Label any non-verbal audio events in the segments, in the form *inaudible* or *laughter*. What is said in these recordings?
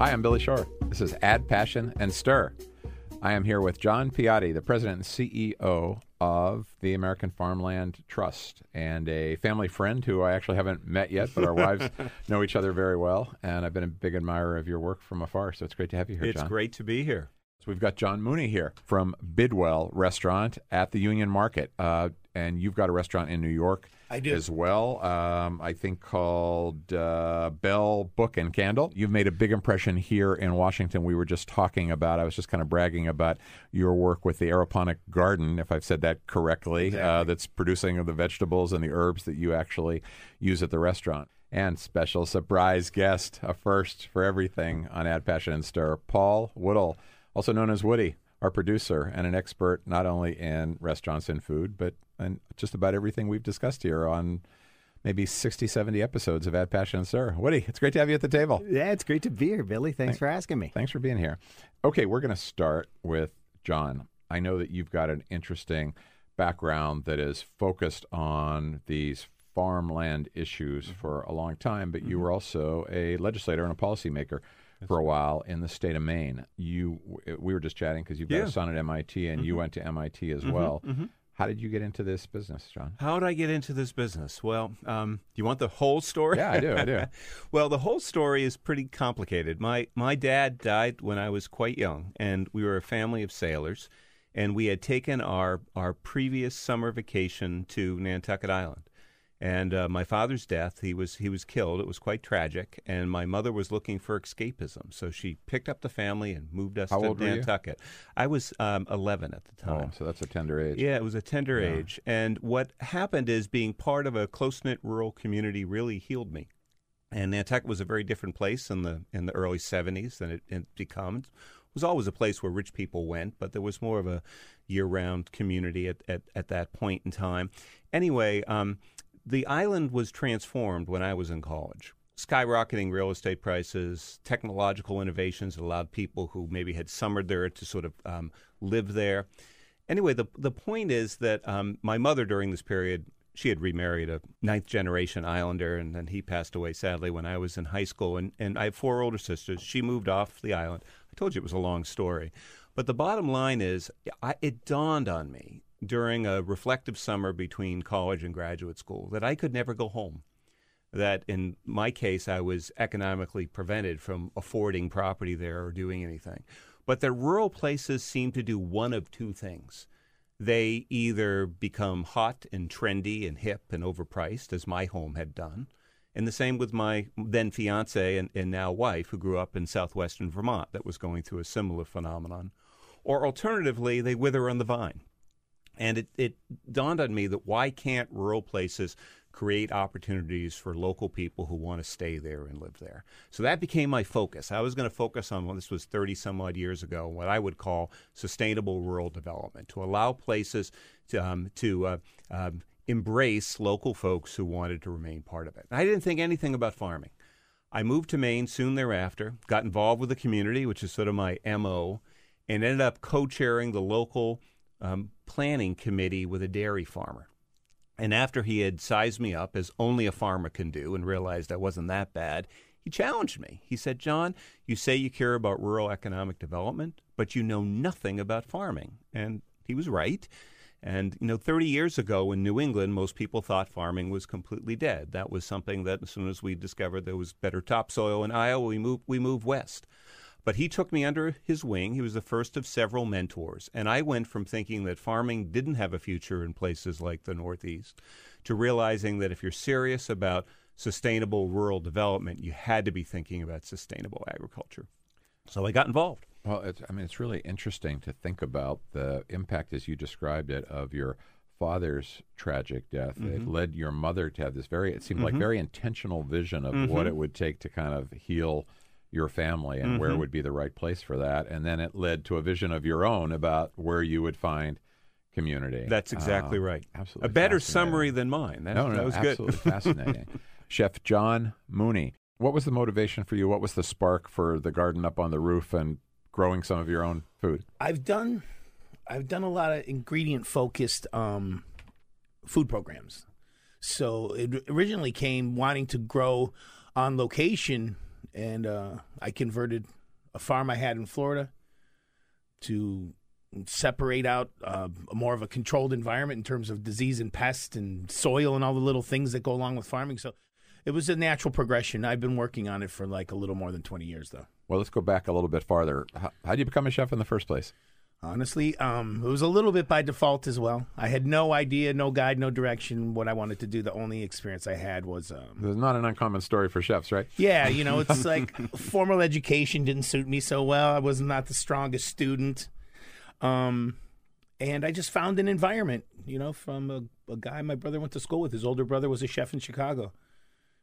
Hi, I'm Billy Shore. This is Add Passion and Stir. I am here with John Piotti, the president and CEO of the American Farmland Trust, and a family friend who I actually haven't met yet, but our wives *laughs* know each other very well. And I've been a big admirer of your work from afar, so it's great to have you here, It's John. great to be here. So we've got John Mooney here from Bidwell Restaurant at the Union Market, uh, and you've got a restaurant in New York. I do. as well. Um, I think called uh, Bell Book and Candle. You've made a big impression here in Washington. We were just talking about. I was just kind of bragging about your work with the aeroponic garden, if I've said that correctly. Uh, that's producing the vegetables and the herbs that you actually use at the restaurant. And special surprise guest, a first for everything on Add Passion and Stir, Paul Woodall, also known as Woody our producer and an expert not only in restaurants and food, but in just about everything we've discussed here on maybe 60, 70 episodes of Add Passion and Stir. Woody, it's great to have you at the table. Yeah, it's great to be here, Billy. Thanks for asking me. Thanks for being here. Okay, we're going to start with John. I know that you've got an interesting background that is focused on these farmland issues mm-hmm. for a long time, but you mm-hmm. were also a legislator and a policymaker for a while in the state of Maine. You, we were just chatting because you've got Yeah. a son at MIT and you mm-hmm. went to MIT as well. How did you get into this business, John? How did I get into this business? Well, um, do you want the whole story? Yeah, I do. I do. *laughs* well, the whole story is pretty complicated. My my dad died when I was quite young, and we were a family of sailors, and we had taken our our previous summer vacation to Nantucket Island. And uh, my father's death, he was he was killed. It was quite tragic, and my mother was looking for escapism, so she picked up the family and moved us How to old were you? Nantucket. I was um, 11 at the time. Oh, so that's a tender age. Yeah, it was a tender age. And what happened is being part of a close knit rural community really healed me. And Nantucket was a very different place in the in the early '70s than it, it became. It was always a place where rich people went, but there was more of a year round community at, at, at that point in time. Anyway, um, the island was transformed when I was in college. Skyrocketing real estate prices, technological innovations that allowed people who maybe had summered there to sort of um, live there. Anyway, the the point is that um, my mother during this period she had remarried a ninth generation islander, and then he passed away sadly when I was in high school. And and I have four older sisters. She moved off the island. I told you it was a long story, but the bottom line is, I, it dawned on me during a reflective summer between college and graduate school that I could never go home that in my case I was economically prevented from affording property there or doing anything. But that rural places seem to do one of two things. They either become hot and trendy and hip and overpriced, as my home had done, and the same with my then fiance and, and now wife, who grew up in southwestern Vermont, that was going through a similar phenomenon. Or alternatively, they wither on the vine. And it, it dawned on me that why can't rural places create opportunities for local people who want to stay there and live there? So that became my focus. I was going to focus on, well, this was 30 some odd years ago, what I would call sustainable rural development, to allow places to, um, to uh, um, embrace local folks who wanted to remain part of it. I didn't think anything about farming. I moved to Maine soon thereafter, got involved with the community, which is sort of my MO, and ended up co chairing the local um, planning committee with a dairy farmer. And after he had sized me up, as only a farmer can do, and realized I wasn't that bad, he challenged me. He said, John, you say you care about rural economic development, but you know nothing about farming. And he was right. And, you know, 30 years ago in New England, most people thought farming was completely dead. That was something that as soon as we discovered there was better topsoil in Iowa, we moved, we moved west. But he took me under his wing. He was the first of several mentors. And I went from thinking that farming didn't have a future in places like the Northeast to realizing that if you're serious about sustainable rural development, you had to be thinking about sustainable agriculture. So I got involved. Well, it's, I mean, it's really interesting to think about the impact, as you described it, of your father's tragic death. It mm-hmm. led your mother to have this very, it seemed like mm-hmm. very intentional vision of what mm-hmm. it would take to kind of heal your family and where would be the right place for that. And then it led to a vision of your own about where you would find community. That's exactly Um, right. Absolutely. A better summary than mine. That, no, no, that was absolutely good. fascinating. *laughs* Chef John Mooney, what was the motivation for you? What was the spark for the garden up on the roof and growing some of your own food? I've done I've done a lot of ingredient focused um, food programs. So it originally came wanting to grow on location and uh, I converted a farm I had in Florida to separate out uh, more of a controlled environment in terms of disease and pest and soil and all the little things that go along with farming. So it was a natural progression. I've been working on it for like a little more than 20 years, though. Well, let's go back a little bit farther. How, how did you become a chef in the first place? Honestly, um, it was a little bit by default as well. I had no idea, no guide, no direction what I wanted to do. The only experience I had was. Um, There's not an uncommon story for chefs, right? yeah, you know, it's *laughs* like formal education didn't suit me so well. I was not the strongest student. Um, and I just found an environment, you know, from a, a guy my brother went to school with. His older brother was a chef in Chicago.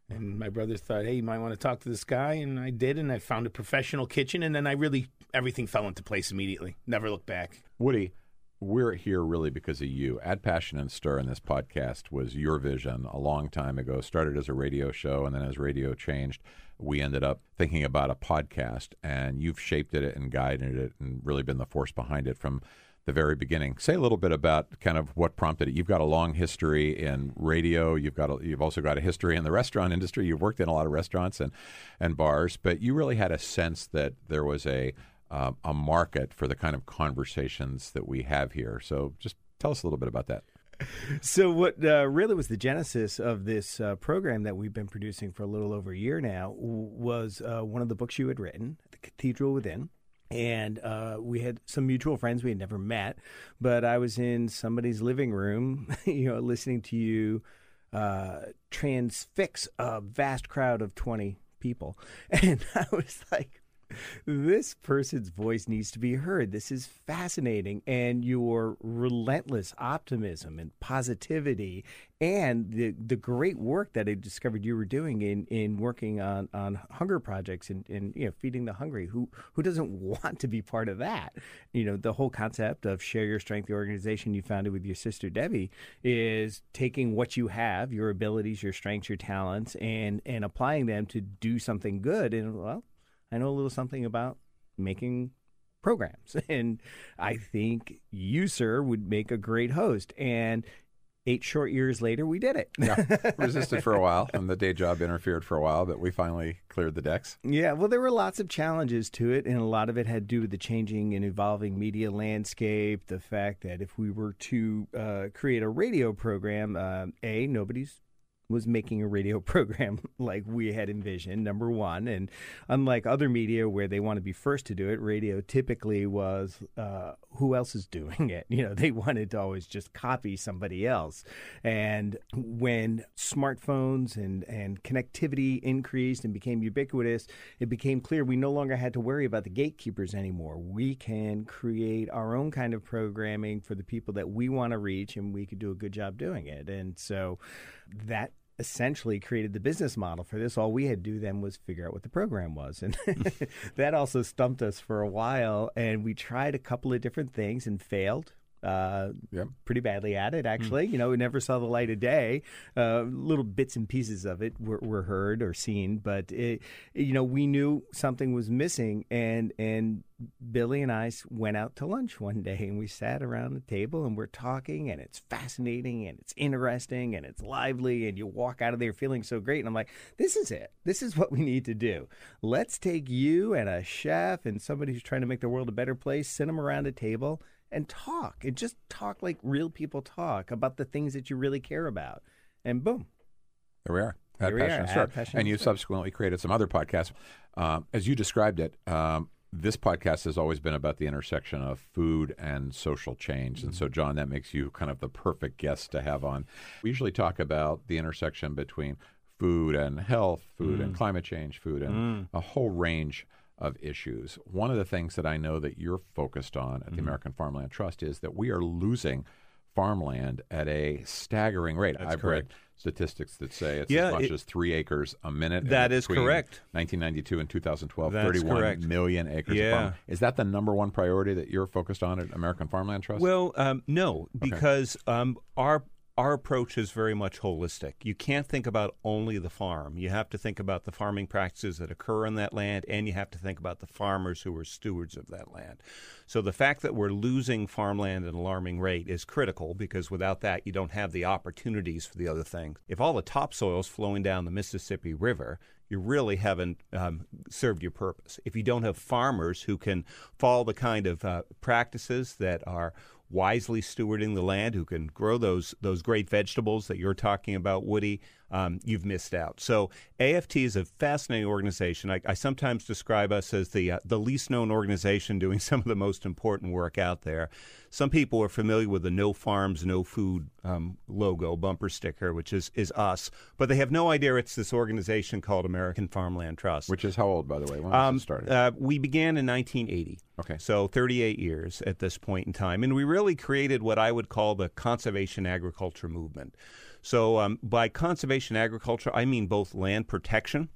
And my brother thought, hey, you might want to talk to this guy. And I did. And I found a professional kitchen. And then I really, everything fell into place immediately. Never looked back. Woody, we're here really because of you. Add Passion and Stir in this podcast was your vision a long time ago. Started as a radio show, and then as radio changed, we ended up thinking about a podcast, and you've shaped it and guided it and really been the force behind it from the very beginning. Say a little bit about kind of what prompted it. You've got a long history in radio. You've got a, you've also got a history in the restaurant industry. You've worked in a lot of restaurants and and bars, but you really had a sense that there was a uh, a market for the kind of conversations that we have here. So just tell us a little bit about that. So, what uh, really was the genesis of this uh, program that we've been producing for a little over a year now was uh, one of the books you had written, The Cathedral Within. And uh, we had some mutual friends we had never met, but I was in somebody's living room, *laughs* you know, listening to you uh, transfix a vast crowd of 20 people. *laughs* And I was like, this person's voice needs to be heard. This is fascinating. And your relentless optimism and positivity and the the great work that I discovered you were doing in, in working on, on hunger projects and, and you know feeding the hungry. Who who doesn't *laughs* want to be part of that? You know, the whole concept of share your strength, the organization you founded with your sister Debbie, is taking what you have, your abilities, your strengths, your talents, and and applying them to do something good. And well, I know a little something about making programs. *laughs* And I think you, sir, would make a great host. And eight short years later, we did it. yeah, *laughs* resisted for a while, and the day job interfered for a while, but we finally cleared the decks. Yeah, well, there were lots of challenges to it, and a lot of it had to do with the changing and evolving media landscape. The fact that if we were to uh, create a radio program, uh, a nobody's was making a radio *laughs* program like we had envisioned, number one. And unlike other media where they want to be first to do it, radio typically was uh, who else is doing it? *laughs* You know, they wanted to always just copy somebody else. And when smartphones and, and connectivity increased and became ubiquitous, it became clear we no longer had to worry about the gatekeepers anymore. We can create our own kind of programming for the people that we want to reach, and we could do a good job doing it. And so that essentially created the business model for this. All we had to do then was figure out what the program was. And *laughs* that also stumped us for a while. And we tried a couple of different things and failed. Uh, yep. pretty badly at it, actually. Mm. You know, it never saw the light of day. Uh, little bits and pieces of it were, were heard or seen, but it, you know, we knew something was missing, and and Billy and I went out to lunch one day, and we sat around the table and we're talking, and it's fascinating, and it's interesting, and it's lively, and you walk out of there feeling so great. And I'm like, this is it. This is *laughs* what we need to do. Let's take you and a chef and somebody who's trying to make the world a better place, sit them around a table and talk and just talk like real people talk about the things that you really care about. And boom. There we are. Add Here passion are. and stir. Passion and you stir. subsequently created some other podcasts. Um, as you described it, um, this podcast has always been about the intersection of food and social change. And so, John, that makes you kind of the perfect guest to have on. We usually talk about the intersection between food and health, food and climate change, food and a whole range of issues. One of the things that I know that you're focused on at the American Farmland Trust is that we are losing farmland at a staggering rate. That's I've correct. read statistics that say it's Yeah, as much it- as three acres a minute. That is correct. 1992 and 2012, That's 31 correct. million acres Yeah. Is that the number one priority that you're focused on at American Farmland Trust? Well, um, no, because um, our our approach is very much holistic. You can't think about only the farm. You have to think about the farming practices that occur on that land, and you have to think about the farmers who are stewards of that land. So the fact that we're losing farmland at an alarming rate is critical because without that, you don't have the opportunities for the other things. If all the topsoil is flowing down the Mississippi River, you really haven't um, served your purpose. If you don't have farmers who can follow the kind of uh, practices that are wisely stewarding the land, who can grow those those great vegetables that you're talking about, Woody, um, you've missed out. So AFT is a fascinating organization. I, I sometimes describe us as the uh, the least known organization doing *laughs* some of the most important work out there. Some people are familiar with the No Farms, No Food um, logo bumper sticker, which is is us, but they have no idea it's this organization called American Farmland Trust. Which is how old, by the way? When Um, it started? uh, we began in 1980. Okay. So 38 years at this point in time. And we really created what I would call the conservation agriculture movement. So um, by conservation agriculture, I mean both land protection.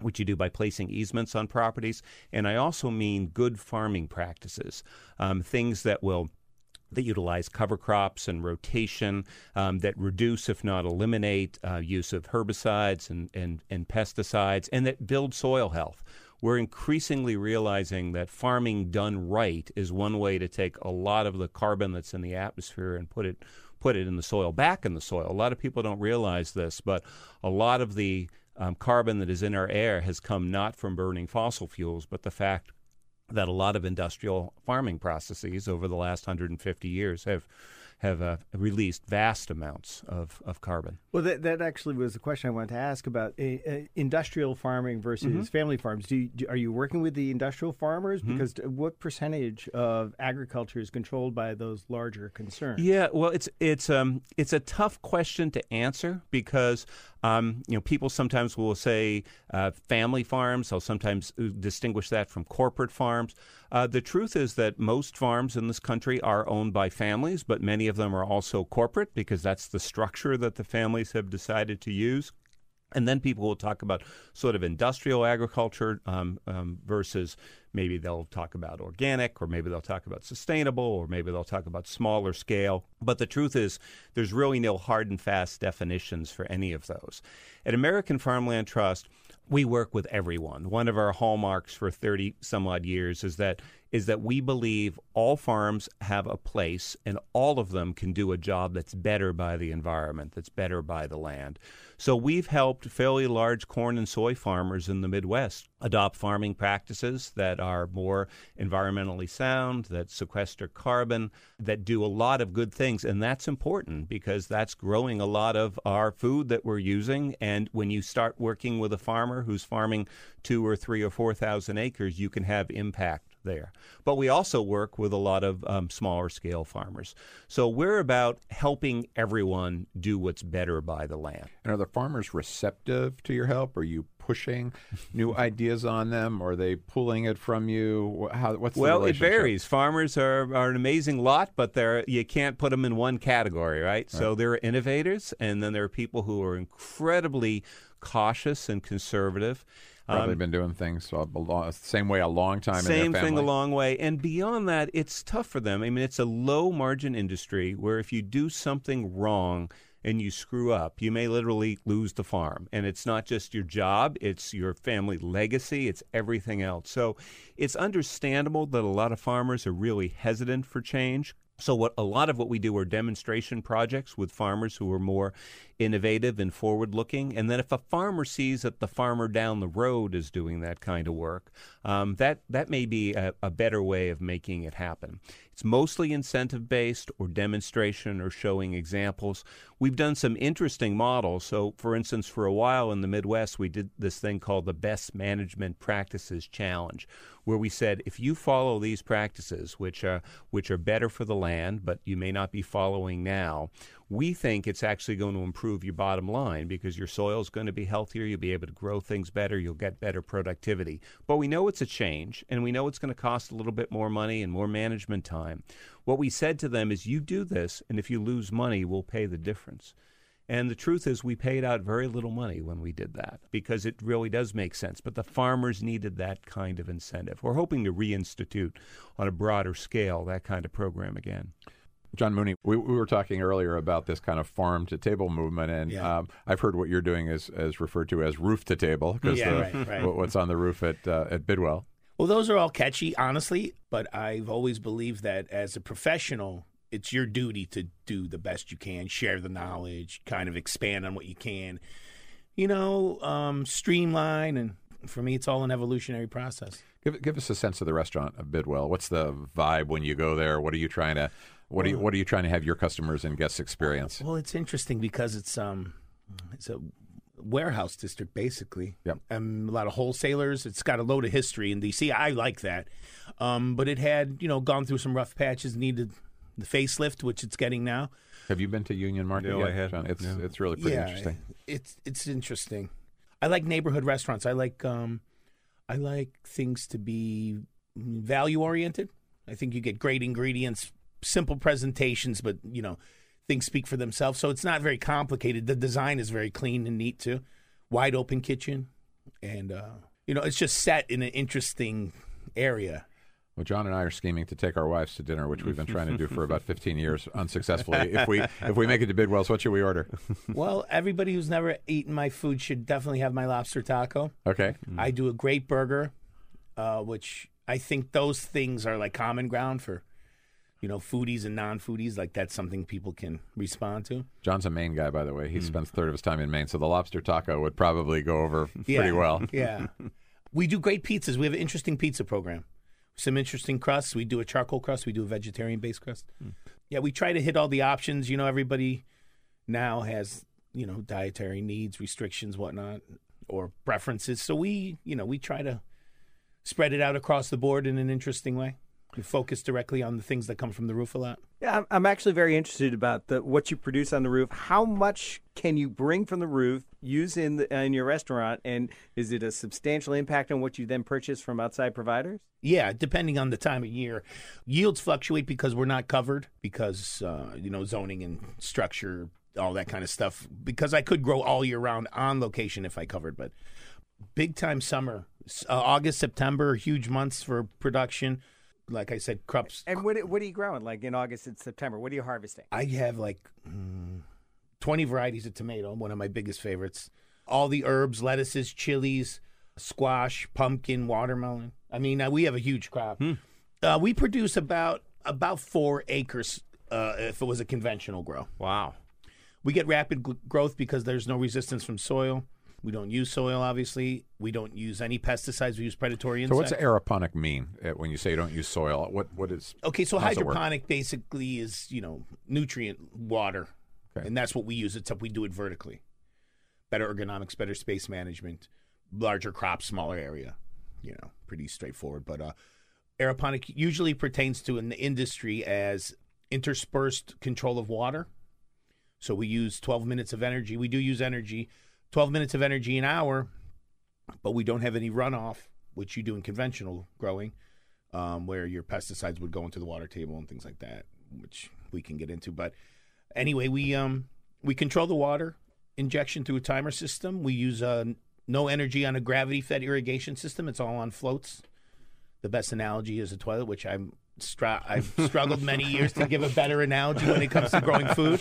Which you do by placing easements on properties, and I also mean good farming practices, um, things that will that utilize cover crops and rotation um, that reduce, if not eliminate, uh, use of herbicides and, and, and pesticides, and that build soil health. We're increasingly realizing that farming done right is one way to take a lot of the carbon that's in the atmosphere and put it put it in the soil, back in the soil. A lot of people don't realize this, but a lot of the um, carbon that is in our air has come not from burning fossil fuels, but the fact that a lot of industrial farming processes over the last 150 years have have uh, released vast amounts of, of carbon. Well, that, that actually was the question I wanted to ask about uh, uh, industrial farming versus family farms. Do, you, do are you working with the industrial farmers? Because what percentage of agriculture is controlled by those larger concerns? Yeah, well, it's it's um it's a tough question to answer because um, you know people sometimes will say uh, family farms. They'll sometimes uh, distinguish that from corporate farms. Uh, the truth is that most farms in this country are owned by families, but many of them are also corporate because that's the structure that the families have decided to use. And then people will talk about sort of industrial agriculture um, um, versus maybe they'll talk about organic, or maybe they'll talk about sustainable, or maybe they'll talk about smaller scale. But the truth is, there's really no hard and fast definitions for any of those. At American Farmland Trust, we work with everyone. One of our hallmarks for 30 some odd years is that is that we believe all farms have a place and all of them can do a job that's better by the environment, that's better by the land. So we've helped fairly large corn and soy farmers in the Midwest adopt farming practices that are more environmentally sound, that sequester carbon, that do a lot of good things. And that's important because that's growing a lot of our food that we're using. And when you start working with a farmer who's farming two or three or 4,000 acres, you can have impact there. But we also work with a lot of um, smaller scale farmers. So we're about helping everyone do what's better by the land. and are the farmers receptive to your help? Are you pushing *laughs* new ideas on them? Or are they pulling it from you? How, what's the Well, it varies. Farmers are, are an amazing lot, but they're you can't put them in one category, right? So there are innovators, and then there are people who are incredibly cautious and conservative. Probably Um, been doing things a long, same way a long time. Same thing a long way. And beyond that, it's tough for them. I mean, it's a low margin industry where if you do something wrong and you screw up, you may literally lose the farm. And it's not just your job, it's your family legacy, it's everything else. So it's understandable that a lot of farmers are really hesitant for change. So what a lot of what we do are demonstration projects with farmers who are more innovative and forward looking. And then if a farmer sees that the farmer down the road is doing that kind of work, um, that that may be a, a better way of making it happen. It's mostly incentive based or demonstration or showing examples. We've done some interesting models. So, for instance, for a while in the Midwest, we did this thing called the Best Management Practices Challenge, where we said if you follow these practices, which are which are better for the land, but you may not be following now, we think it's actually going to improve your bottom line because your soil is going to be healthier. You'll be able to grow things better. You'll get better productivity. But we know it's a change, and we know it's going to cost a little bit more money and more management time. What we said to them is, you do this, and if you lose money, we'll pay the difference. And the truth is, we paid out very little money when we did that because it really does make sense. But the farmers needed that kind of incentive. We're hoping to reinstitute on a broader scale that kind of program again. John Mooney, we, we were talking earlier about this kind of farm to table movement, and Yeah. um, I've heard what you're doing is, is referred to as roof to table because Yeah, right, right. what's on the roof at uh, at Bidwell. Well, those are all catchy, honestly, but I've always believed that as a professional, it's your duty to do the best you can, share the knowledge, kind of expand on what you can, you know, um, streamline. And for me, it's all an evolutionary process. Give give us a sense of the restaurant of Bidwell. What's the vibe when you go there? What are you trying to what are you what are you trying to have your customers and guests experience? Well, it's interesting because it's um, it's a warehouse district basically. Yep. Um, a lot of wholesalers. It's got a load of history in DC. I like that, um, but it had you know gone through some rough patches, needed the facelift, which it's getting now. Have you been to Union Market No, yet, I have. John? It's Yeah. it's really pretty interesting. It's it's interesting. I like neighborhood restaurants. I like um, I like things to be value oriented. I think you get great ingredients, simple presentations, but you know things speak for themselves. So it's not very complicated. The design is very clean and neat too. Wide open kitchen, and uh, you know it's just set in an interesting area. Well, John and I are scheming to take our wives to dinner, which we've been trying to do for about *laughs* 15 years unsuccessfully. If we if we make it to Bidwell's, what should we order? *laughs* well, everybody who's never eaten my food should definitely have my lobster taco. Okay. I do a great burger, uh, which I think those things are like common ground for, you know, foodies and non-foodies. Like that's something people can respond to. John's a Maine guy, by the way. He hmm. spends a third of his time in Maine, so the lobster taco would probably go over *laughs* Yeah. pretty well. *laughs* Yeah, we do great pizzas. We have an interesting pizza program. Some interesting crusts. We do a charcoal crust. We do a vegetarian-based crust. Hmm. Yeah, we try to hit all the options. You know, everybody now has you know dietary needs, restrictions, whatnot, or preferences. So we, you know, we try to spread it out across the board in an interesting way. We focus directly on the things that come from the roof a lot. Yeah, I'm, I'm actually very interested about the what you produce on the roof. How much can you bring from the roof, use in the, in your restaurant, and is it a substantial impact on what you then purchase from outside providers? Yeah, depending on the time of year, yields fluctuate because we're not covered because uh, you know zoning and structure, all that kind of stuff. Because I could grow all year round on location if I covered, but big time summer, uh, August, September, huge months for production. Like I said, crops. And what what are you growing like in August and September? What are you harvesting? I have like mm, twenty varieties of tomato, one of my biggest favorites. All the herbs, lettuces, chilies, squash, pumpkin, watermelon. I mean, uh, we have a huge crop. Uh, we produce about about four acres uh, if it was a conventional grow. Wow. We get rapid gl- growth because there's no resistance from soil. We don't use soil, obviously. We don't use any pesticides. We use predatory So insects. what's aeroponic mean uh, when you say you don't use soil? What what is Okay, so How's it work? hydroponic basically is, you know, nutrient water. Okay. And that's what we use, except we do it vertically. Better ergonomics, better space management, larger crop, smaller area. You know, pretty straightforward. But uh, aeroponic usually pertains to an industry as interspersed control of water. So we use 12 minutes of energy. We do use energy, 12 minutes of energy an hour, but we don't have any runoff, which you do in conventional growing um, where your pesticides would go into the water table and things like that, which we can get into. But anyway, we um we control the water injection through a timer system. We use uh, no energy on a gravity fed irrigation system. It's all on floats. The best analogy is a toilet, which I'm I've struggled many years to give a better analogy when it comes to growing food.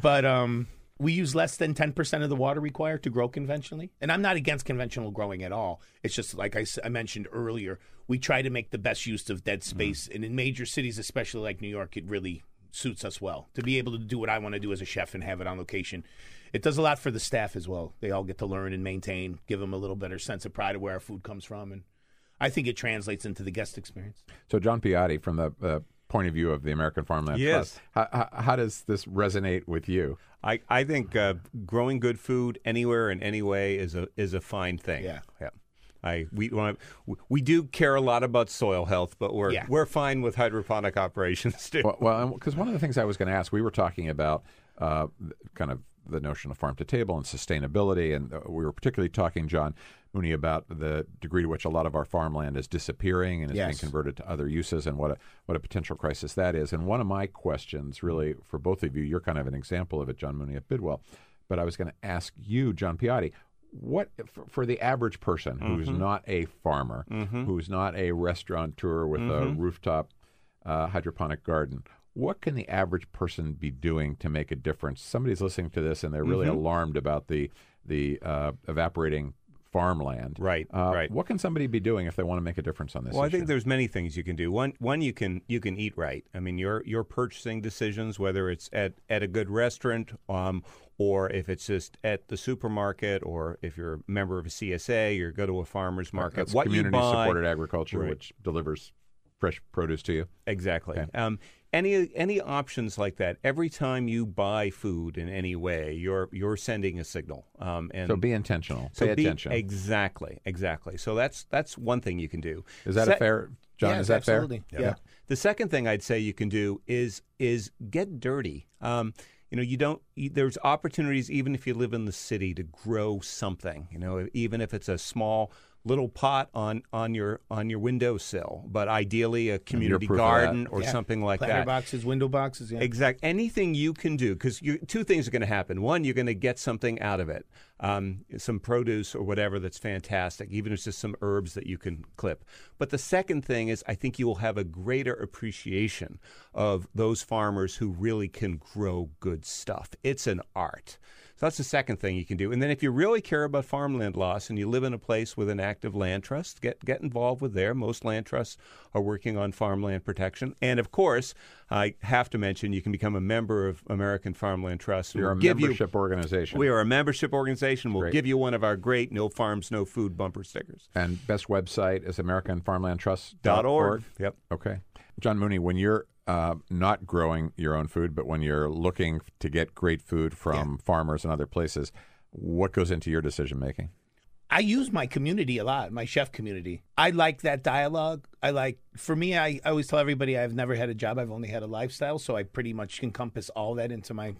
But um, we use less than 10% of the water required to grow conventionally. And I'm not against conventional growing at all. It's just like I mentioned earlier, we try to make the best use of dead space. And in major cities, especially like New York, it really suits us well to be able to do what I want to do as a chef and have it on location. It does a lot for the staff as well. They all get to learn and maintain, give them a little better sense of pride of where our food comes from. And I think it translates into the guest experience. so John Piotti from the uh, point of view of the American Farmland Yes. Trust? How, how, how does this resonate with you? I, I think uh, growing good food anywhere in any way is a is a fine thing. Yeah. yeah. I we want we do care a lot about soil health, but we're Yeah. we're fine with hydroponic operations too. Well, well, because one of the things I was going to ask, we were talking about uh, kind of the notion of farm to table and sustainability, and uh, we were particularly talking, John About the degree to which a lot of our farmland is disappearing and is being converted to other uses, and what a what a potential crisis that is. And one of my questions, really, for both of you, you're kind of an example of it, John Mooney at Bidwell, but I was going to ask you, John Piotti. What for, for the average person who's not a farmer, who's not a restaurateur with a rooftop uh, hydroponic garden. what can the average person be doing to make a difference? Somebody's listening to this and they're really Mm-hmm. alarmed about the the uh, evaporating farmland. Right, Uh, right. What can somebody be doing if they want to make a difference on this? Well, I think there's many things you can do. One, one you can you can eat right. I mean, your your purchasing decisions, whether it's at, at a good restaurant, um, or if it's just at the supermarket, or if you're a member of a CSA, you go to a farmer's market. That's what community you buy, supported agriculture, Right. which delivers fresh produce to you. Exactly. Um, any any options like that? Every time you buy food in any way, you're you're sending a signal. Um, and So be intentional. so Pay be- attention. Exactly. Exactly. So that's that's one thing you can do. Is that a fair, John? Yes, is that absolutely. fair? Yeah. The second thing I'd say you can do is is get dirty. Um, you know, you don't. You, there's opportunities even if you live in the city to grow something. You know, even if it's a small little pot on on your on your windowsill, but ideally a community proof that. garden or Yeah. something like Planter that. boxes, window boxes. Yeah. Exact. Anything you can do, because two things are going to happen. One, you're going to get something out of it, um, some produce or whatever that's fantastic, even if it's just some herbs that you can clip. But the second thing is, I think you will have a greater appreciation of those farmers who really can grow good stuff. It's an art. So that's the second thing you can do. And then if you really care about farmland loss and you live in a place with an active land trust, get get involved with there. Most land trusts are working on farmland protection. And of course, I have to mention you can become a member of American Farmland Trust. and You're a we'll give you- membership organization. we are a membership organization. We'll Great. give you one of our great No Farms, No Food bumper stickers. and best website is AmericanFarmlandTrust.org. Dot org. Yep. Okay. John Mooney, when you're uh, not growing your own food, but when you're looking to get great food from farmers and other places, what goes into your decision making? I use my community a lot, my chef community. I like that dialogue. I like, for me, I, I always tell everybody I've never had a job. I've only had a lifestyle. So I pretty much encompass all that into my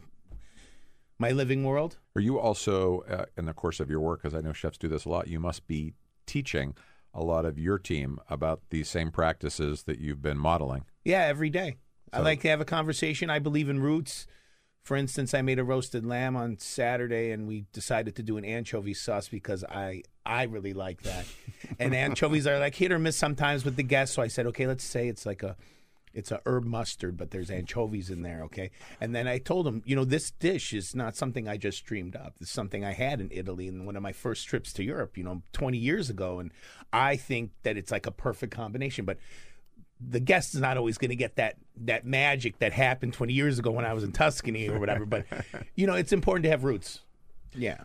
my living world. Are you also, uh, in the course of your work, because I know chefs do this a lot, you must be teaching a lot of your team about these same practices that you've been modeling. Yeah, every day. I like to have a conversation. I believe in roots. For instance, I made a roasted lamb on Saturday, and we decided to do an anchovy sauce because I I really like that. *laughs* and anchovies are like hit or miss sometimes with the guests. So I said, okay, let's say it's like a it's a herb mustard, but there's anchovies in there. Okay, and then I told him, you know, this dish is not something I just dreamed up. It's something I had in Italy in one of my first trips to Europe. You know, 20 years ago, and I think that it's like a perfect combination, but the guest is not always going to get that that magic that happened 20 years ago when I was in Tuscany or whatever. But *laughs* you know, it's important to have roots. Yeah.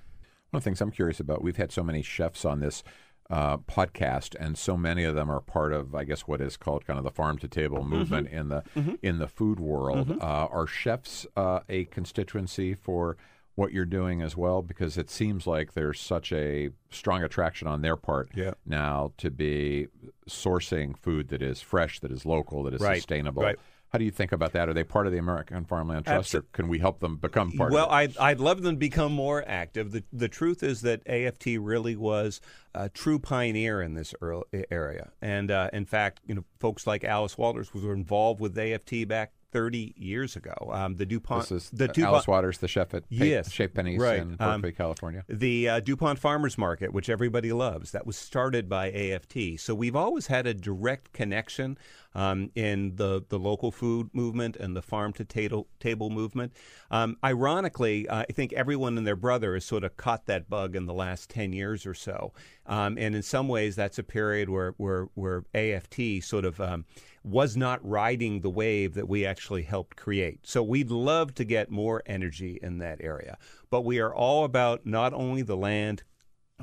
One of the things I'm curious about, we've had so many chefs on this uh, podcast, and so many of them are part of, I guess, what is called kind of the farm to table movement in the in the food world. Uh, are chefs uh, a constituency for what you're doing as well? Because it seems like there's such a strong attraction on their part Yeah. now to be sourcing food that is fresh, that is local, that is Right, sustainable. right. How do you think about that? Are they part of the American Farmland Trust, or can we help them become part well, of it? I'd, I'd love them to become more active. The, the truth is that AFT really was a true pioneer in this early area. And uh, in fact, you know, folks like Alice Walters were involved with AFT back 30 years ago. Um, the DuPont, This is the uh, DuPont, Alice Waters, the chef at Pa- Yes, Chez Panisse right. in Um, Berkeley, California. the uh, DuPont Farmers Market, which everybody loves, that was started by AFT. So we've always had a direct connection um, in the, the local food movement and the farm to table, table movement. Um, ironically, uh, I think everyone and their brother has sort of caught that bug in the last 10 years or so. Um, and in some ways, that's a period where, where, where AFT sort of um, was not riding the wave that we actually helped create. So we'd love to get more energy in that area. But we are all about not only the land,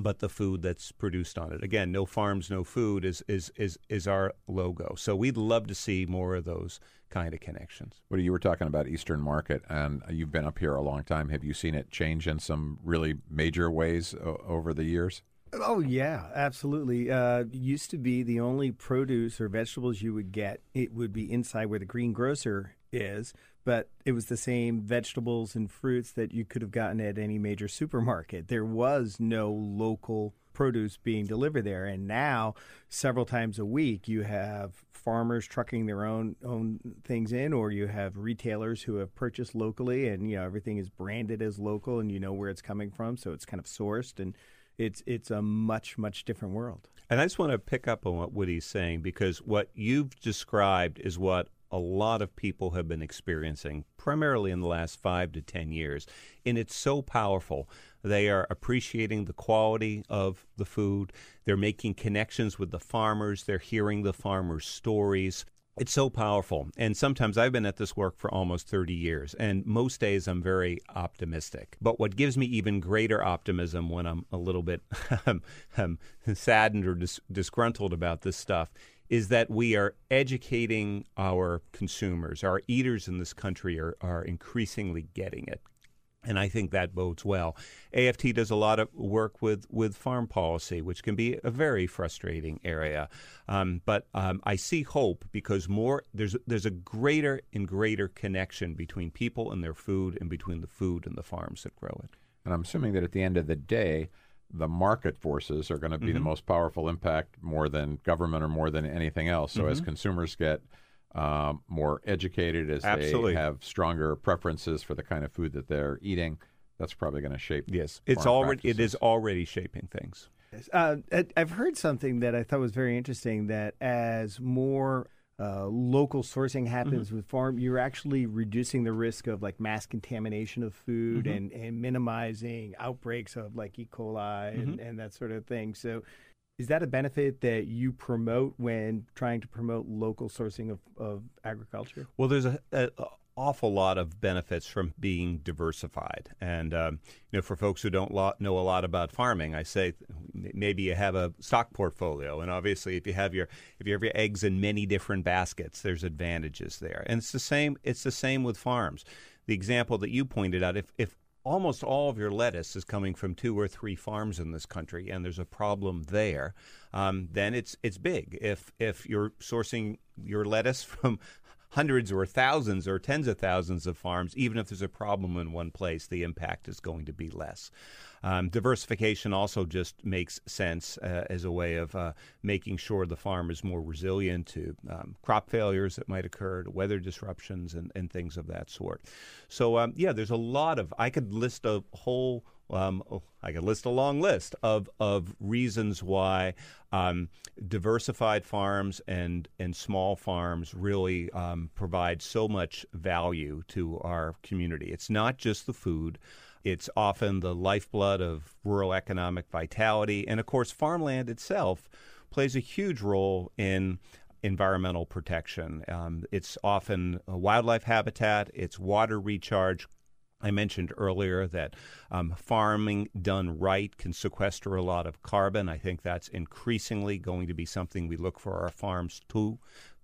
but the food that's produced on it. Again, no farms, no food is is is is our logo. So we'd love to see more of those kind of connections. What you were talking about Eastern Market, and you've been up here a long time. Have you seen it change in some really major ways o- over the years? Oh yeah, absolutely. Uh, used to be the only produce or vegetables you would get. It would be inside where the green grocer is, but it was the same vegetables and fruits that you could have gotten at any major supermarket. There was no local produce being delivered there, and now several times a week you have farmers trucking their own own things in, or you have retailers who have purchased locally, and you know everything is branded as local, and you know where it's coming from, so it's kind of sourced and it's it's a much much different world. And I just want to pick up on what Woody's saying because what you've described is what a lot of people have been experiencing, primarily in the last five to 10 years. And it's so powerful. They are appreciating the quality of the food, they're making connections with the farmers, they're hearing the farmers' stories. It's so powerful. And sometimes I've been at this work for almost 30 years, and most days I'm very optimistic. But what gives me even greater optimism when I'm a little bit *laughs* um, saddened or dis- disgruntled about this stuff is that we are educating our consumers. Our eaters in this country are, are increasingly getting it. And I think that bodes well. AFT does a lot of work with, with farm policy, which can be a very frustrating area. Um, but um, I see hope because more there's there's a greater and greater connection between people and their food, and between the food and the farms that grow it. And I'm assuming that at the end of the day, the market forces are going to be mm-hmm. the most powerful impact more than government or more than anything else. So mm-hmm. as consumers get um, more educated, as Absolutely. they have stronger preferences for the kind of food that they're eating, that's probably going to shape. Yes, it's already practices. it is already shaping things. Uh, I've heard something that I thought was very interesting. That as more uh, local sourcing happens mm-hmm. with farm, you're actually reducing the risk of like mass contamination of food mm-hmm. and, and minimizing outbreaks of like E. coli mm-hmm. and, and that sort of thing. So, is that a benefit that you promote when trying to promote local sourcing of, of agriculture? Well, there's a, a, awful lot of benefits from being diversified. And um, you know, for folks who don't lo- know a lot about farming, I say maybe you have a stock portfolio, and obviously, if you have your if you have your eggs in many different baskets, there's advantages there. And it's the same. It's the same with farms. The example that you pointed out, if if almost all of your lettuce is coming from two or three farms in this country, and there's a problem there, um, then it's it's big. If if you're sourcing your lettuce *laughs* from hundreds or thousands or tens of thousands of farms, even if there's a problem in one place, the impact is going to be less. Um, diversification also just makes sense uh, as a way of uh, making sure the farm is more resilient to um, crop failures that might occur, to weather disruptions, and, and things of that sort. So, um, yeah, there's a lot of, I could list a whole um, oh, I could list a long list of, of reasons why um, diversified farms and, and small farms really um, provide so much value to our community. It's not just the food. It's often the lifeblood of rural economic vitality. And of course, farmland itself plays a huge role in environmental protection. Um, it's often a wildlife habitat, it's water recharge, I mentioned earlier that um, farming done right can sequester a lot of carbon. I think that's increasingly going to be something we look for our farms to,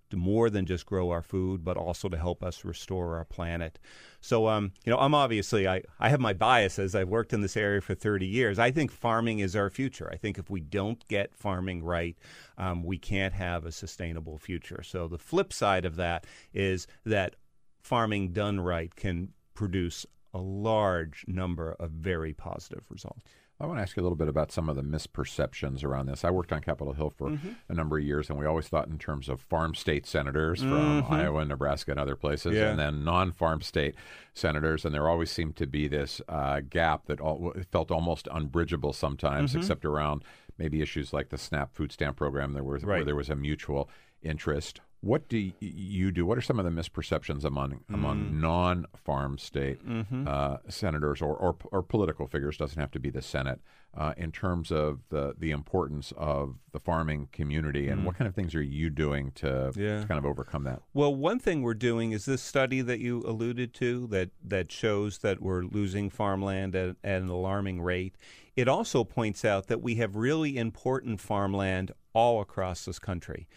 to more than just grow our food, but also to help us restore our planet. So, um, you know, I'm obviously, I, I have my biases. I've worked in this area for 30 years. I think farming is our future. I think if we don't get farming right, um, we can't have a sustainable future. So, the flip side of that is that farming done right can produce a large number of very positive results. I want to ask you a little bit about some of the misperceptions around this. I worked on Capitol Hill for mm-hmm. a number of years, and we always thought in terms of farm state senators from mm-hmm. Iowa, Nebraska, and other places, yeah. and then non farm state senators. And there always seemed to be this uh, gap that all, felt almost unbridgeable sometimes, mm-hmm. except around maybe issues like the SNAP food stamp program there was, right. where there was a mutual interest. What do you do? What are some of the misperceptions among mm. among non farm state mm-hmm. uh, senators or, or, or political figures? Doesn't have to be the Senate uh, in terms of the the importance of the farming community, and mm. what kind of things are you doing to, yeah. to, kind of overcome that? Well, one thing we're doing is this study that you alluded to that that shows that we're losing farmland at, at an alarming rate. It also points out that we have really important farmland all across this country.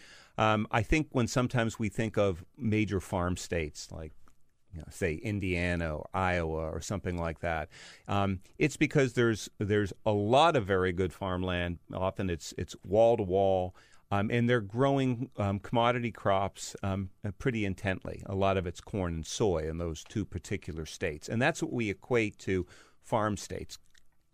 Um, I think when sometimes we think of major farm states like you know, say Indiana or Iowa or something like that. Um, it's because there's there's a lot of very good farmland. Often it's it's wall to wall. Um, and they're growing um, commodity crops um, pretty intently. A lot of it's corn and soy in those two particular states. And that's what we equate to farm states.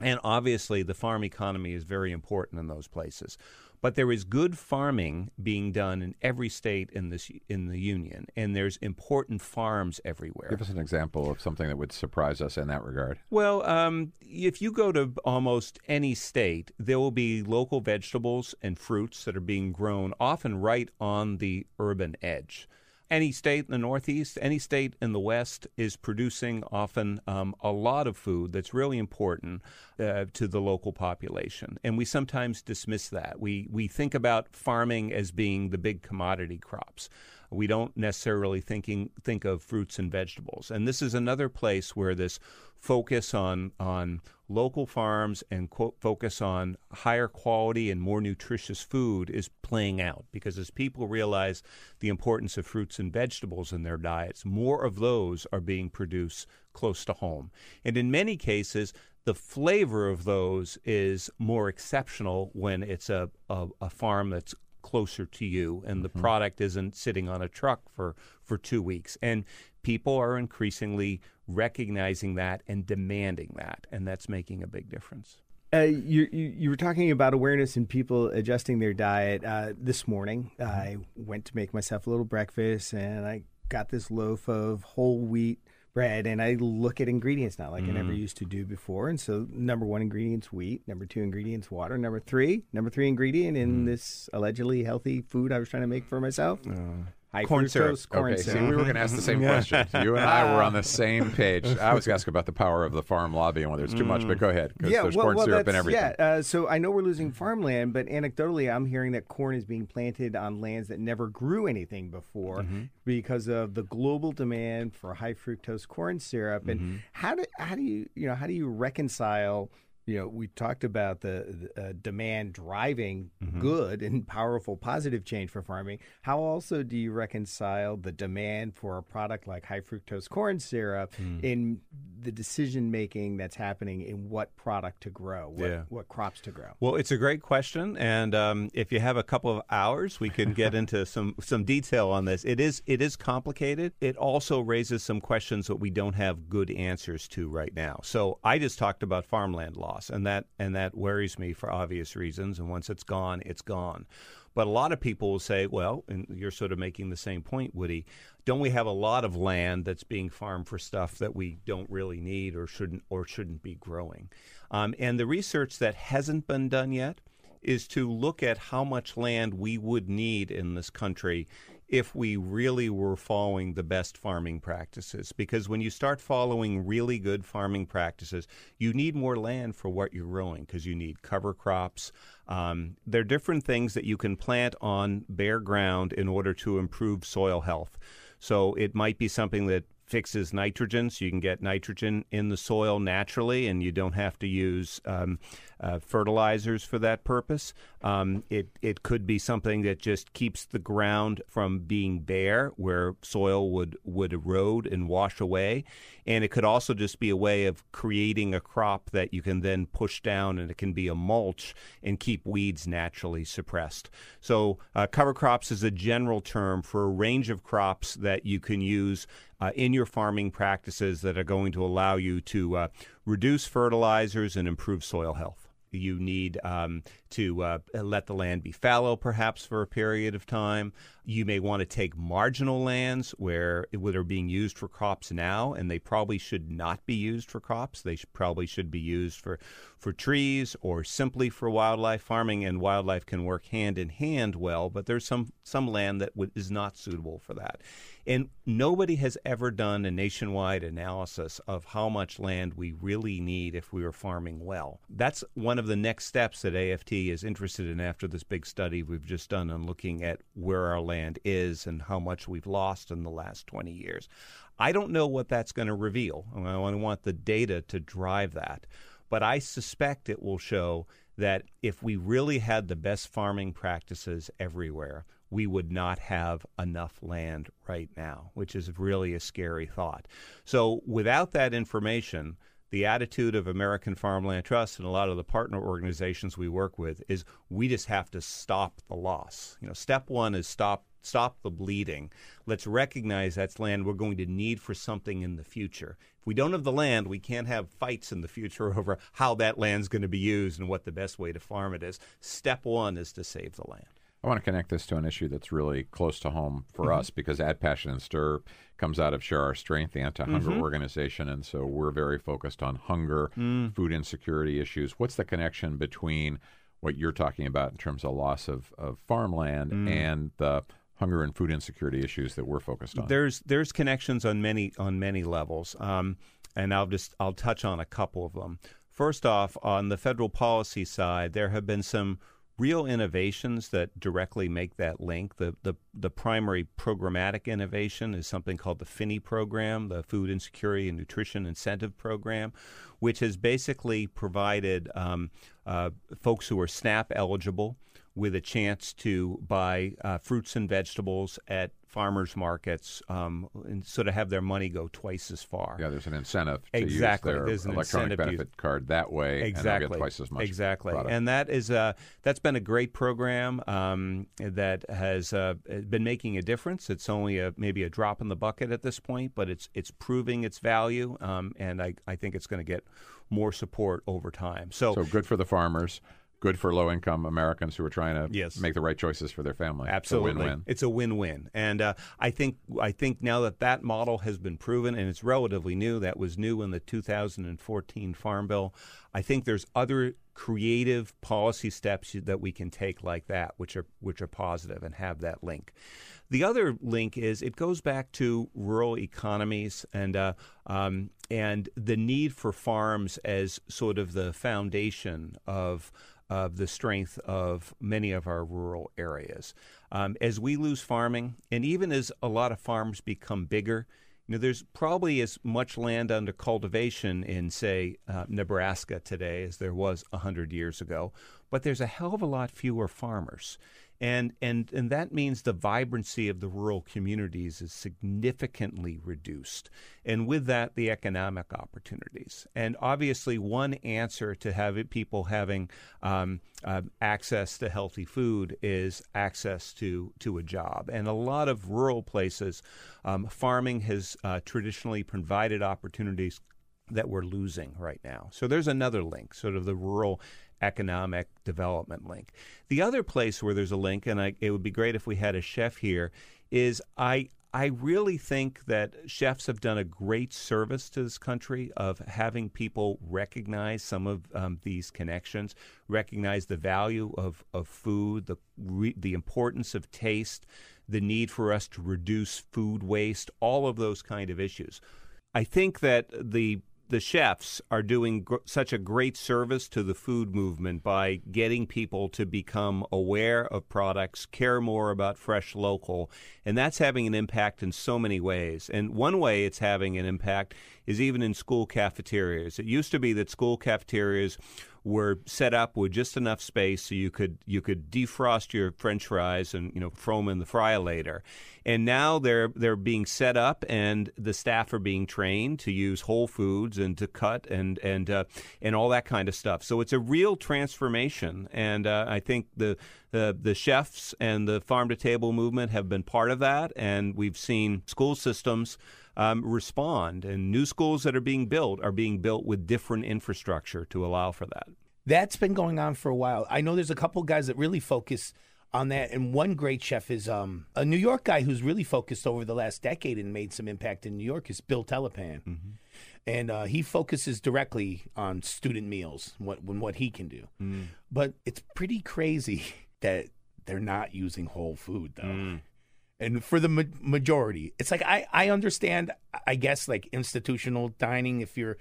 And obviously, the farm economy is very important in those places. But there is good farming being done in every state in this in the union, and there's important farms everywhere. Give us an example of something that would surprise us in that regard. Well, um, if you go to almost any state, there will be local vegetables and fruits that are being grown, often right on the urban edge. Any state in the Northeast, any state in the West is producing often um, a lot of food that's really important uh, to the local population, and we sometimes dismiss that. We we think about farming as being the big commodity crops. We don't necessarily thinking think of fruits and vegetables, and this is another place where this focus on on local farms and quote, focus on higher quality and more nutritious food is playing out because as people realize the importance of fruits and vegetables in their diets, more of those are being produced close to home. And in many cases, the flavor of those is more exceptional when it's a, a, a farm that's closer to you and the mm-hmm. product isn't sitting on a truck for, for two weeks. And people are increasingly recognizing that and demanding that, and that's making a big difference. Uh, you, you, you were talking about awareness and people adjusting their diet. Uh, this morning, mm-hmm. I went to make myself a little breakfast, and I got this loaf of whole wheat bread, and I look at ingredients now like mm. I never mm. used to do before. And so, number one ingredient's wheat. Number two ingredient's water. Number three, number three ingredient in mm. this allegedly healthy food I was trying to make for myself. Uh, High corn syrup. Corn okay, syrup. see, we were going to ask the same *laughs* question. You and I were on the same page. I was asking about the power of the farm lobby and whether it's too mm. much, but go ahead. Yeah, there's well, corn well, syrup and everything. Yeah, uh, so I know we're losing farmland, but anecdotally, I'm hearing that corn is being planted on lands that never grew anything before mm-hmm. because of the global demand for high fructose corn syrup. And mm-hmm. how do how do you you know how do you reconcile you know, we talked about the, the uh, demand driving mm-hmm. good and powerful positive change for farming. How also do you reconcile the demand for a product like high fructose corn syrup mm. in the decision making that's happening in what product to grow, what, yeah. what crops to grow? Well, it's a great question, and um, if you have a couple of hours, we can get *laughs* into some some detail on this. It is it is complicated. It also raises some questions that we don't have good answers to right now. So I just talked about farmland law loss, and that and that worries me for obvious reasons. And once it's gone, it's gone. But a lot of people will say, well, and you're sort of making the same point, Woody. Don't we have a lot of land that's being farmed for stuff that we don't really need or shouldn't or shouldn't be growing? Um, and the research that hasn't been done yet is to look at how much land we would need in this country if we really were following the best farming practices. Because when you start following really good farming practices, you need more land for what you're growing because you need cover crops. Um, there are different things that you can plant on bare ground in order to improve soil health. So it might be something that fixes nitrogen, so you can get nitrogen in the soil naturally, and you don't have to use um, uh, fertilizers for that purpose. Um, it it could be something that just keeps the ground from being bare, where soil would would erode and wash away, and it could also just be a way of creating a crop that you can then push down, and it can be a mulch and keep weeds naturally suppressed. So uh, cover crops is a general term for a range of crops that you can use uh, in your farming practices that are going to allow you to uh, reduce fertilizers and improve soil health. You need um, to uh, let the land be fallow, perhaps for a period of time. You may want to take marginal lands where eh, that are being used for crops now, and they probably should not be used for crops. They should, probably should be used for for trees or simply for wildlife farming. And wildlife can work hand in hand well, but there's some some land that w- is not suitable for that. And nobody has ever done a nationwide analysis of how much land we really need if we were farming well. That's one of the next steps that AFT is interested in after this big study we've just done on looking at where our land is and how much we've lost in the last 20 years. I don't know what that's going to reveal. I want the data to drive that. But I suspect it will show that if we really had the best farming practices everywhere, we would not have enough land right now, which is really a scary thought. So, without that information, the attitude of American Farmland Trust and a lot of the partner organizations we work with is we just have to stop the loss. You know, step one is stop stop the bleeding. Let's recognize that's land we're going to need for something in the future. If we don't have the land, we can't have fights in the future *laughs* over how that land's going to be used and what the best way to farm it is. Step one is to save the land. I want to connect this to an issue that's really close to home for mm-hmm. us because Add Passion and Stir comes out of Share Our Strength, the anti hunger mm-hmm. organization. And so we're very focused on hunger, mm. food insecurity issues. What's the connection between what you're talking about in terms of loss of, of farmland mm. and the hunger and food insecurity issues that we're focused on. There's there's connections on many on many levels, um, and I'll just I'll touch on a couple of them. First off, on the federal policy side, there have been some real innovations that directly make that link. The, the, the primary programmatic innovation is something called the FINI program, the Food Insecurity and Nutrition Incentive Program, which has basically provided um, uh, folks who are SNAP eligible with a chance to buy uh, fruits and vegetables at farmers markets um, and sort of have their money go twice as far. Yeah, there's an incentive to Exactly. use their There's an electronic benefit card that way, and exactly get twice as much. exactly product. and that is uh, that's been a great program um, that has uh, been making a difference it's only a maybe a drop in the bucket at this point but it's it's proving its value um, and I, I think it's going to get more support over time so, so good for the farmers, good for low income Americans who are trying to Yes. make the right choices for their family. Absolutely, It's a win-win. It's a win-win, and uh, I think I think now that that model has been proven and it's relatively new, that was new in the 2014 Farm Bill. I think there's other creative policy steps that we can take like that, which are which are positive and have that link. The other link is it goes back to rural economies and uh, um, and the need for farms as sort of the foundation of of the strength of many of our rural areas. Um, as we lose farming, and even as a lot of farms become bigger, you know, there's probably as much land under cultivation in, say, uh, Nebraska today as there was 100 years ago, but there's a hell of a lot fewer farmers. And, and, and that means the vibrancy of the rural communities is significantly reduced. And with that, the economic opportunities. And obviously, one answer to have it, people having um, uh, access to healthy food is access to, to a job. And a lot of rural places, um, farming has uh, traditionally provided opportunities that we're losing right now. So there's another link, sort of the rural economic development link. The other place where there's a link, and I, it would be great if we had a chef here, is I I really think that chefs have done a great service to this country of having people recognize some of um, these connections, recognize the value of, of food, the re- the importance of taste, the need for us to reduce food waste, all of those kind of issues. I think that the the chefs are doing gr- such a great service to the food movement by getting people to become aware of products, care more about fresh local, and that's having an impact in so many ways. And one way it's having an impact is even in school cafeterias. It used to be that school cafeterias were set up with just enough space so you could you could defrost your French fries and you know throw them in the fryer later. And now they're they're being set up, and the staff are being trained to use whole foods and to cut and and uh, and all that kind of stuff. So it's a real transformation, and uh, I think the the the chefs and the farm to table movement have been part of that, and we've seen school systems um, respond. And new schools that are being built are being built with different infrastructure to allow for that. That's been going on for a while. I know there's a couple guys that really focus on that, and one great chef is um, a New York guy who's really focused over the last decade and made some impact in New York. Is Bill Telepan, Mm-hmm. and uh, he focuses directly on student meals, what when what he can do. Mm. But it's pretty crazy *laughs* that they're not using whole food though. Mm. And for the ma- majority, it's like I, I understand, I guess, like institutional dining, if you're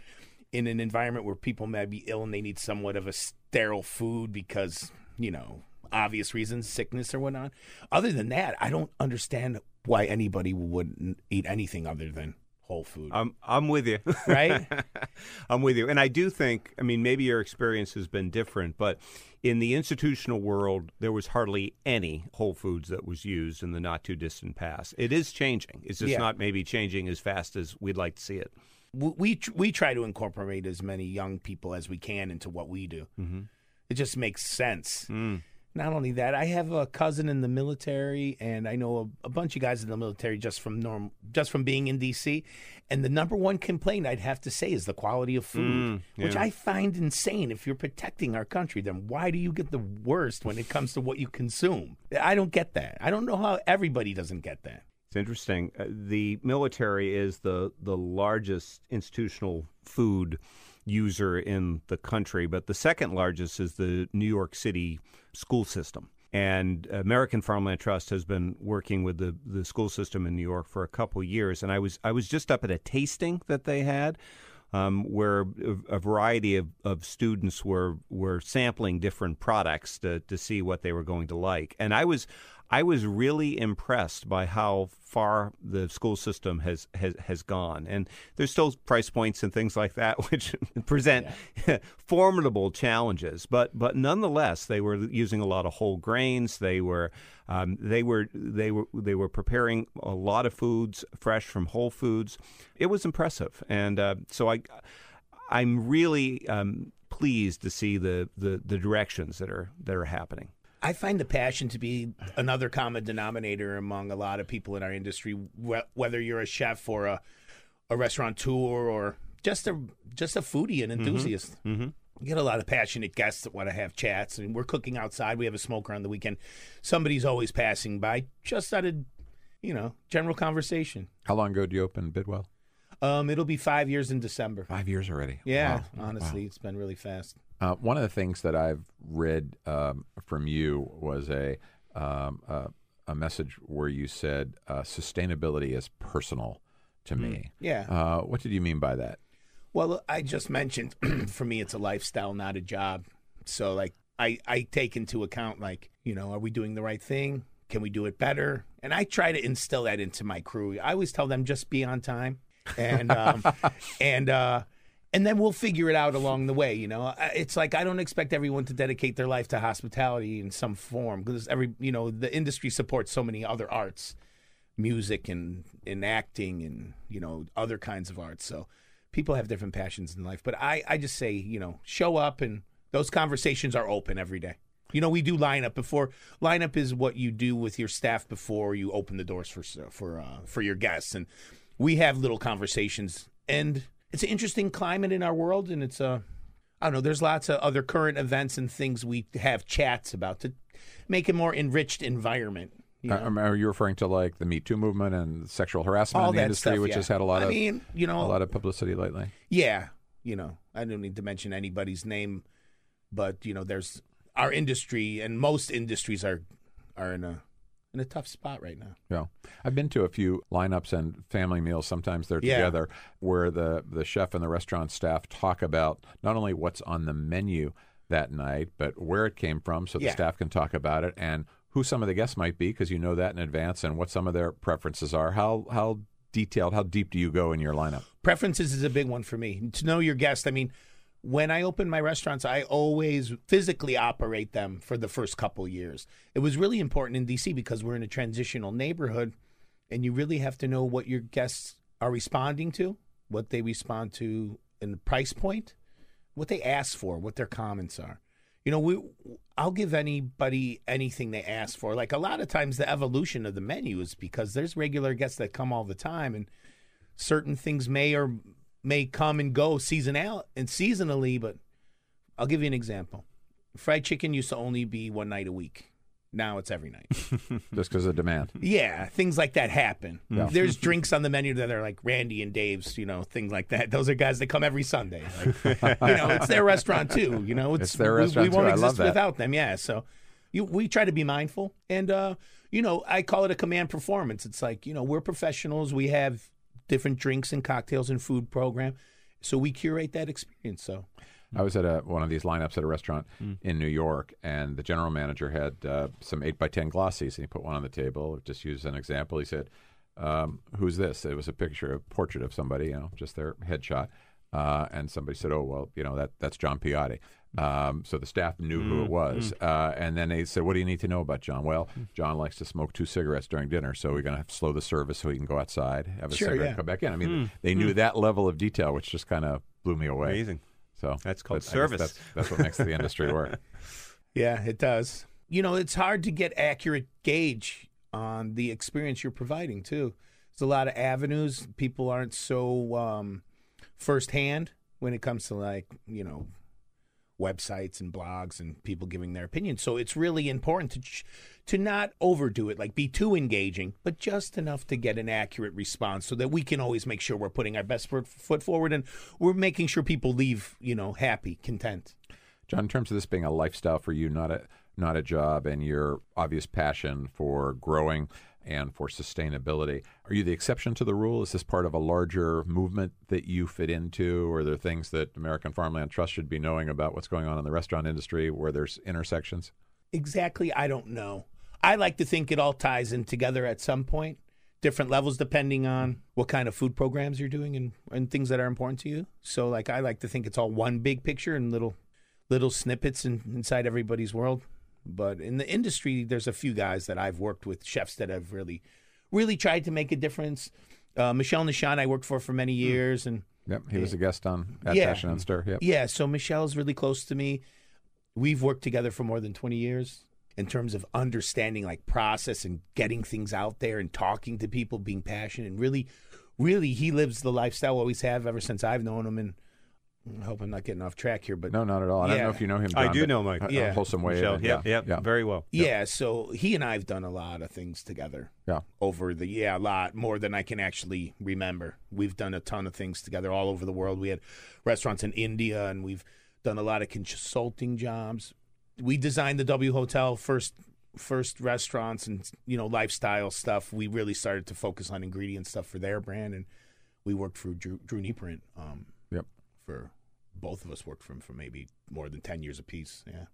in an environment where people may be ill and they need somewhat of a sterile food because, you know, obvious reasons, sickness or whatnot. Other than that, I don't understand why anybody would eat anything other than whole food. I'm I'm with you. *laughs* Right? *laughs* I'm with you. And I do think, I mean, maybe your experience has been different, but in the institutional world, there was hardly any Whole Foods that was used in the not too distant past. It is changing. It's just Yeah. not maybe changing as fast as we'd like to see it. we we tr- we try to incorporate as many young people as we can into what we do. Mm-hmm. It just makes sense. Not only that, I have a cousin in the military, and I know a, a bunch of guys in the military just from norm, just from being in D.C. And the number one complaint I'd have to say is the quality of food, which I find insane. If you're protecting our country, then why do you get the worst when it comes to what you consume? I don't get that. I don't know how everybody doesn't get that. It's interesting. Uh, the military is the the largest institutional food user in the country, but the second largest is the New York City school system. And American Farmland Trust has been working with the, the school system in New York for a couple years. And I was I was just up at a tasting that they had um, where a, a variety of, of students were were sampling different products to, to see what they were going to like. And I was I was really impressed by how far the school system has, has, has gone. And there's still price points and things like that *laughs* which present yeah. *laughs* formidable challenges. But but nonetheless, they were using a lot of whole grains. They were um, they were they were they were preparing a lot of foods fresh from Whole Foods. It was impressive, and uh, so I I'm really um, pleased to see the, the the directions that are that are happening. I find the passion to be another common denominator among a lot of people in our industry, whether you're a chef or a, a restaurateur or just a just a foodie and mm-hmm. enthusiast. Mm-hmm. Mm-hmm. You get a lot of passionate guests that want to have chats, and we're cooking outside. We have a smoker on the weekend. Somebody's always passing by, just out of you know general conversation. How long ago did you open Bidwell? Um, it'll be five years in December. Five years already. Yeah, wow. honestly, wow. it's been really fast. Uh, one of the things that I've read um, from you was a, um, a, a message where you said uh, sustainability is personal to me. Mm. Yeah. Uh, what did you mean by that? Well, I just mentioned *clears throat* for me, it's a lifestyle, not a job. So, like, I, I take into account, like, you know, are we doing the right thing? Can we do it better? And I try to instill that into my crew. I always tell them just be on time, and um, *laughs* and uh, and then we'll figure it out along the way. You know, it's like I don't expect everyone to dedicate their life to hospitality in some form because every you know the industry supports so many other arts, music and and acting and you know other kinds of arts. So people have different passions in life, but I I just say you know show up and those conversations are open every day. You know, we do lineup before. Lineup is what you do with your staff before you open the doors for for uh, for your guests, and we have little conversations. And it's an interesting climate in our world, and it's a uh, don't know. There's lots of other current events and things we have chats about to make a more enriched environment. You know? uh, are you referring to like the Me Too movement and sexual harassment All in the industry, stuff, which yeah. has had a lot I of mean, you know, a lot of publicity lately? Yeah, you know, I don't need to mention anybody's name, but you know, there's our industry, and most industries are are in a in a tough spot right now. Yeah, I've been to a few lineups and family meals. Sometimes they're yeah. together, where the the chef and the restaurant staff talk about not only what's on the menu that night, but where it came from, so the yeah. staff can talk about it and who some of the guests might be, because you know that in advance, and what some of their preferences are. How how detailed, how deep do you go in your lineup? Preferences is a big one for me. To know your guest, I mean when I open my restaurants, I always physically operate them for the first couple years. It was really important in DC because we're in a transitional neighborhood and you really have to know what your guests are responding to, what they respond to in the price point, what they ask for, what their comments are. You know, we I'll give anybody anything they ask for. Like a lot of times the evolution of the menu is because there's regular guests that come all the time and certain things may or may come and go seasonal and seasonally, but I'll give you an example. Fried chicken used to only be one night a week. Now it's every night. *laughs* Just because of demand. Yeah, things like that happen. Yeah. There's *laughs* drinks on the menu that are like Randy and Dave's, you know, things like that. Those are guys that come every Sunday. *laughs* Like, you know, it's their restaurant too. You know, it's, it's their restaurant. We, we won't too. exist without them. Yeah, so you, we try to be mindful, and uh, you know, I call it a command performance. It's like you know, we're professionals. We have different drinks and cocktails and food program. So we curate that experience. So I was at a, one of these lineups at a restaurant mm. in New York, and the general manager had uh, some eight by ten glossies, and he put one on the table. Just use an example. He said, um, "Who's this?" It was a picture, a portrait of somebody, you know, just their headshot. Uh, and somebody said, "Oh, well, you know that that's John Piotti." Um, so the staff knew mm, who it mm, was. Mm. Uh, and then they said, What do you need to know about John? Well. John likes to smoke two cigarettes during dinner, so we're going to have to slow the service so he can go outside, have a sure, cigarette, yeah. come back in. I mean, mm. they knew mm. that level of detail, which just kind of blew me away. Amazing. So that's called service. That's, that's, what makes the industry work. *laughs* Yeah, it does. You know, it's hard to get accurate gauge on the experience you're providing, too. There's a lot of avenues. People aren't so um, firsthand when it comes to, like, you know, websites and blogs and people giving their opinions. So it's really important to to not overdo it, like be too engaging, but just enough to get an accurate response, so that we can always make sure we're putting our best foot forward and we're making sure people leave, you know, happy, content. John, in terms of this being a lifestyle for you, not a not a job, and your obvious passion for growing and for sustainability. Are you the exception to the rule? Is this part of a larger movement that you fit into? Or are there things that American Farmland Trust should be knowing about what's going on in the restaurant industry where there's intersections? Exactly, I don't know. I like to think it all ties in together at some point, different levels depending on what kind of food programs you're doing and, and things that are important to you. So, like, I like to think it's all one big picture and little little snippets in, inside everybody's world. But in the industry, there's a few guys that I've worked with, chefs that have really, really tried to make a difference. Uh, Michel Nischan, I worked for for many years, and Yep, he was a guest on Add Yeah. Passion and Stir. Yep. yeah, so Michelle's really close to me. We've worked together for more than 20 years in terms of understanding like process and getting things out there and talking to people, being passionate and really, really, he lives the lifestyle always have ever since I've known him. And I hope I'm not getting off track here, but No, not at all. I don't know if you know him. I do know Mike. Yeah. Wholesome Wave. Michelle, yeah, yeah, yeah. very well. yeah, so he and I have done a lot of things together. Yeah. over the yeah a lot more than I can actually remember. We've done a ton of things together all over the world. We had restaurants in India, and we've done a lot of consulting jobs. We designed the W Hotel first first restaurants and you know lifestyle stuff. We really started to focus on ingredient stuff for their brand, and we worked for Drew, Drew Nieporent. Um. For both of us worked from for maybe more than ten years apiece. Yeah.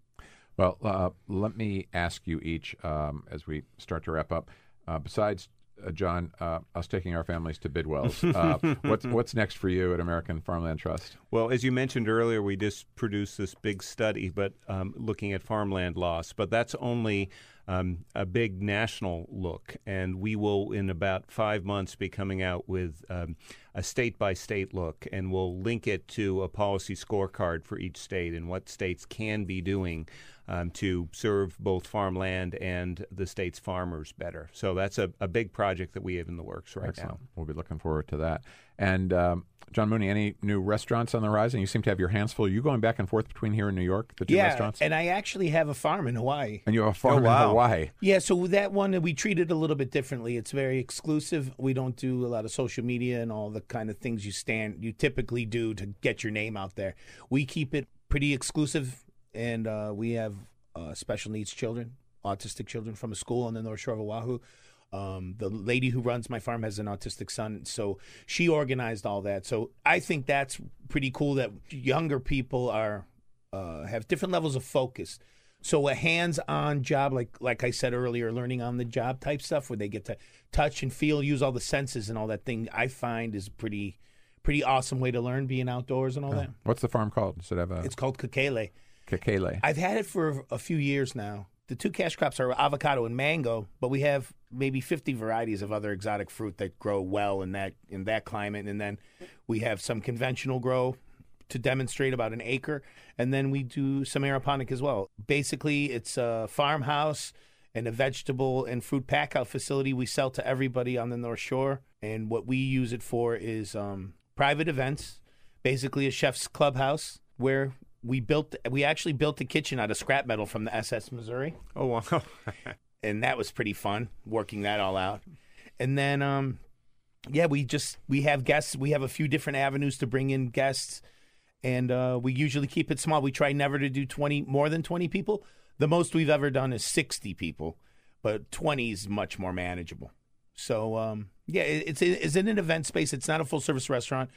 Well, uh, let me ask you each um, as we start to wrap up. Uh, besides uh, John, uh, us taking our families to Bidwell's, uh, *laughs* what's what's next for you at American Farmland Trust? Well, as you mentioned earlier, we just produced this big study, but um, looking at farmland loss. But that's only um, a big national look, and we will, in about five months, be coming out with um, a state by state look, and we'll link it to a policy scorecard for each state and what states can be doing um, to serve both farmland and the state's farmers better. So that's a, a big project that we have in the works right Excellent. now. We'll be looking forward to that. And um, John Mooney, any new restaurants on the horizon? You seem to have your hands full. Are you going back and forth between here and New York, the two yeah, restaurants? and I actually have a farm in Hawaii. And you have a farm wow. in Hawaii. Yeah, so that one we treat it a little bit differently. It's very exclusive. We don't do a lot of social media and all the kind of things you stand you typically do to get your name out there. We keep it pretty exclusive, and uh, we have uh, special needs children, autistic children from a school on the North Shore of Oahu. Um, the lady who runs my farm has an autistic son, so she organized all that. So I think that's pretty cool that younger people are uh, have different levels of focus. So a hands-on job, like like I said earlier, learning on the job type stuff, where they get to touch and feel, use all the senses and all that thing, I find is pretty pretty awesome way to learn being outdoors and all that. What's the farm called? It have a It's called Kakele. I've had it for a few years now. The two cash crops are avocado and mango, but we have maybe 50 varieties of other exotic fruit that grow well in that in that climate, and then we have some conventional grow to demonstrate about an acre, and then we do some aeroponic as well. Basically, it's a farmhouse and a vegetable and fruit pack out facility we sell to everybody on the North Shore, and what we use it for is um, private events, basically a chef's clubhouse where we built we actually built the kitchen out of scrap metal from the SS Missouri Oh, wow. *laughs* and that was pretty fun working that all out. And then um yeah, we just we have guests, we have a few different avenues to bring in guests and uh we usually keep it small. We try never to do 20 more than 20 people. The most we've ever done is 60 people, but 20 is much more manageable. So um yeah, it's it's in an event space. It's not a full service restaurant.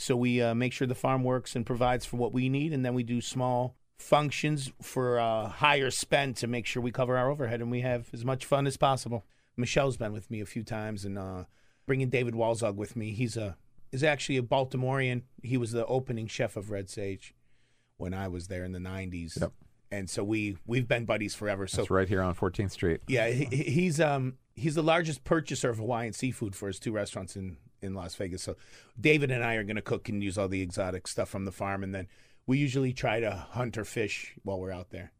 So we uh, make sure the farm works and provides for what we need, and then we do small functions for uh, higher spend to make sure we cover our overhead and we have as much fun as possible. Michelle's been with me a few times, and uh, bringing David Walzog with me. He's a is actually a Baltimorean. He was the opening chef of Red Sage when I was there in the '90s, Yep. and so we we've been buddies forever. So It's right here on 14th Street. yeah, he- he's um he's the largest purchaser of Hawaiian seafood for his two restaurants in in Las Vegas. So David and I are going to cook and use all the exotic stuff from the farm, and then we usually try to hunt or fish while we're out there.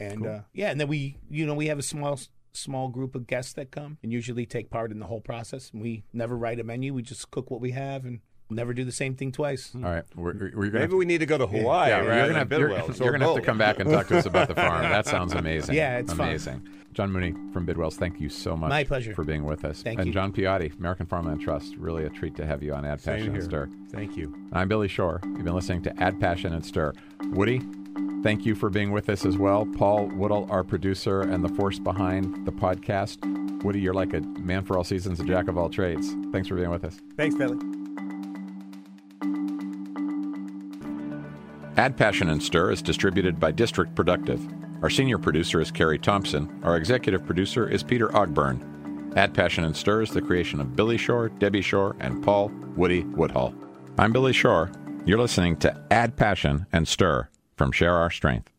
And uh, yeah, and then we you know we have a small small group of guests that come and usually take part in the whole process. And we never write a menu; we just cook what we have and never do the same thing twice. All right. We're, we're gonna Maybe we need to go to Hawaii. yeah, rather you're gonna have, you're, Bidwell's you're gonna have to come back and talk to us about the farm. That sounds *laughs* amazing. Yeah, it's fun. amazing. John Mooney from Bidwell's, thank you so much. My pleasure. for being with us. Thank and you. John Piotti, American Farmland Trust. Really a treat to have you on Add Same Passion and. Stir. Thank you. I'm Billy Shore. You've been listening to Add Passion and Stir. Woody, thank you for being with us as well. Paul Woodall, our producer and the force behind the podcast. Woody, you're like a man for all seasons, a jack of all trades. Thanks for being with us. Thanks, Billy. Add Passion and Stir is distributed by District Productive. Our senior producer is Carrie Thompson. Our executive producer is Peter Ogburn. Add Passion and Stir is the creation of Billy Shore, Debbie Shore, and Paul Woody Woodhull. I'm Billy Shore. You're listening to Add Passion and Stir from Share Our Strength.